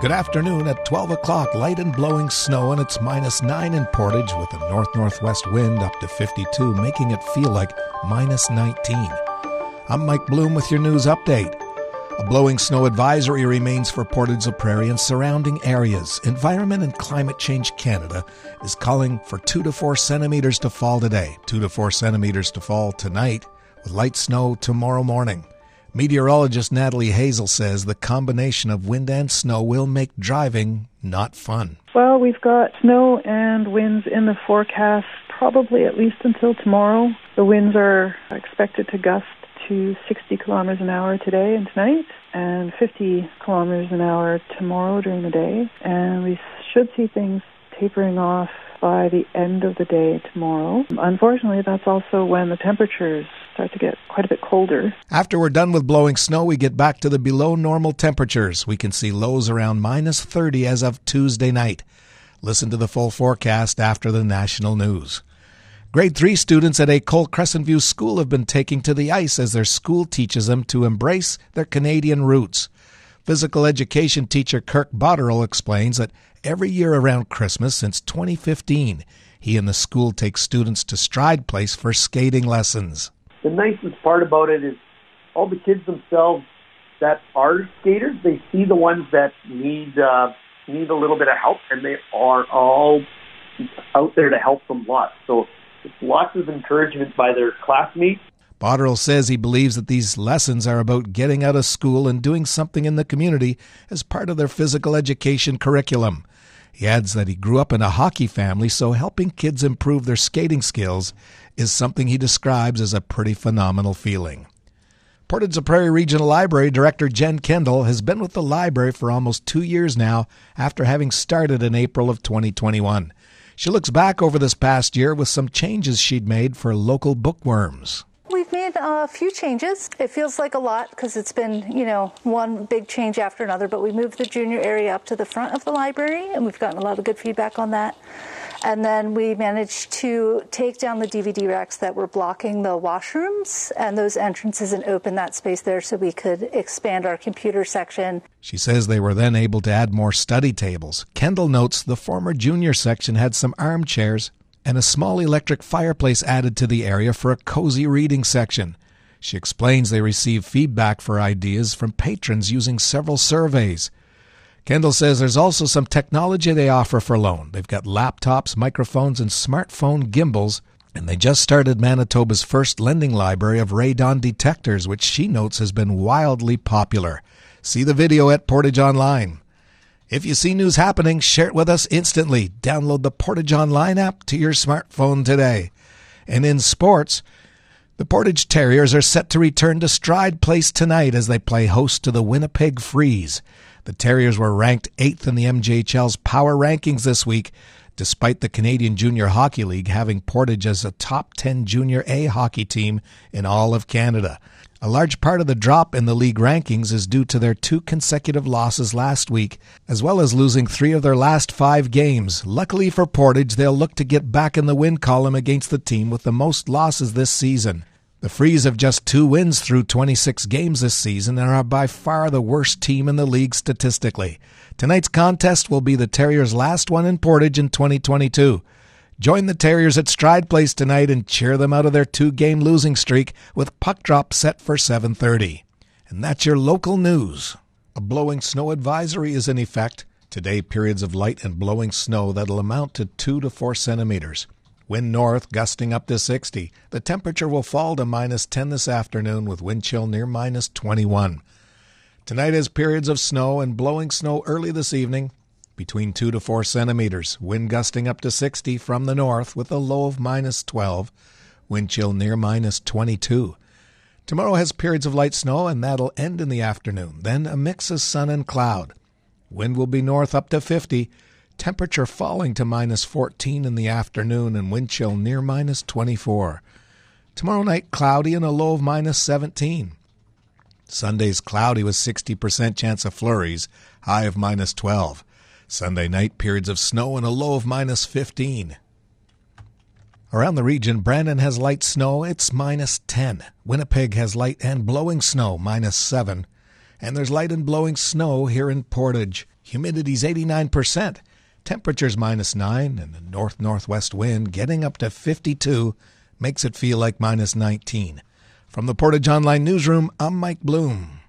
Good afternoon at 12 o'clock. Light and blowing snow, and it's minus 9 in Portage with a north northwest wind up to 52, making it feel like minus 19. I'm Mike Bloom with your news update. A blowing snow advisory remains for Portage la Prairie and surrounding areas. Environment and Climate Change Canada is calling for 2 to 4 centimeters to fall today, 2 to 4 centimeters to fall tonight, with light snow tomorrow morning. Meteorologist Natalie Hasell says the combination of wind and snow will make driving not fun. Well, we've got snow and winds in the forecast probably at least until tomorrow. The winds are expected to gust to 60 kilometers an hour today and tonight, and 50 kilometers an hour tomorrow during the day. And we should see things tapering off by the end of the day tomorrow. Unfortunately, that's also when the temperatures to get quite a bit colder. After we're done with blowing snow, we get back to the below normal temperatures. We can see lows around minus 30 as of Tuesday night. Listen to the full forecast after the national news. Grade 3 students at École Crescent View School have been taking to the ice as their school teaches them to embrace their Canadian roots. Physical education teacher Kirk Botterill explains that every year around Christmas since 2015, he and the school take students to Stride Place for skating lessons. The nicest part about it is all the kids themselves that are skaters, they see the ones that need uh, need a little bit of help, and they are all out there to help them lots. So it's lots of encouragement by their classmates Botterill says he believes that these lessons are about getting out of school and doing something in the community as part of their physical education curriculum. He adds that he grew up in a hockey family, so helping kids improve their skating skills is something he describes as a pretty phenomenal feeling. Portage Prairie Regional Library Director Jen Kendall has been with the library for almost two years now after having started in April of 2021. She looks back over this past year with some changes she'd made for local bookworms. We've made a few changes. It feels like a lot because it's been, you know, one big change after another, but we moved the junior area up to the front of the library and we've gotten a lot of good feedback on that. And then we managed to take down the DVD racks that were blocking the washrooms and those entrances and open that space there so we could expand our computer section. She says they were then able to add more study tables. Kendall notes the former junior section had some armchairs and a small electric fireplace added to the area for a cozy reading section. She explains they receive feedback for ideas from patrons using several surveys. Kendall says there's also some technology they offer for loan. They've got laptops, microphones, and smartphone gimbals, and they just started Manitoba's first lending library of radon detectors, which she notes has been wildly popular. See the video at Portage Online. If you see news happening, share it with us instantly. Download the Portage Online app to your smartphone today. And in sports, the Portage Terriers are set to return to Stride Place tonight as they play host to the Winnipeg Freeze. The Terriers were ranked eighth in the MJHL's power rankings this week, despite the Canadian Junior Hockey League having Portage as a top 10 Junior A hockey team in all of Canada. A large part of the drop in the league rankings is due to their two consecutive losses last week, as well as losing three of their last five games. Luckily for Portage, they'll look to get back in the win column against the team with the most losses this season. The Freeze have just two wins through 26 games this season and are by far the worst team in the league statistically. Tonight's contest will be the Terriers' last one in Portage in 2022. Join the Terriers at Stride Place tonight and cheer them out of their two-game losing streak with puck drop set for 7:30. And that's your local news. A blowing snow advisory is in effect. Today, periods of light and blowing snow that'll amount to 2 to 4 centimeters. Wind north gusting up to 60. The temperature will fall to minus 10 this afternoon with wind chill near minus 21. Tonight has periods of snow and blowing snow early this evening between 2 to 4 centimeters, wind gusting up to 60 from the north with a low of minus 12, wind chill near minus 22. Tomorrow has periods of light snow and that'll end in the afternoon, then a mix of sun and cloud. Wind will be north up to 50, temperature falling to minus 14 in the afternoon and wind chill near minus 24. Tomorrow night cloudy and a low of minus 17. Sunday's cloudy with 60% chance of flurries, high of minus 12. Sunday night, periods of snow and a low of minus 15. Around the region, Brandon has light snow, it's minus 10. Winnipeg has light and blowing snow, minus 7. And there's light and blowing snow here in Portage. Humidity's 89%. Temperature's minus 9, and the north northwest wind getting up to 52 makes it feel like minus 19. From the Portage Online Newsroom, I'm Mike Bloom.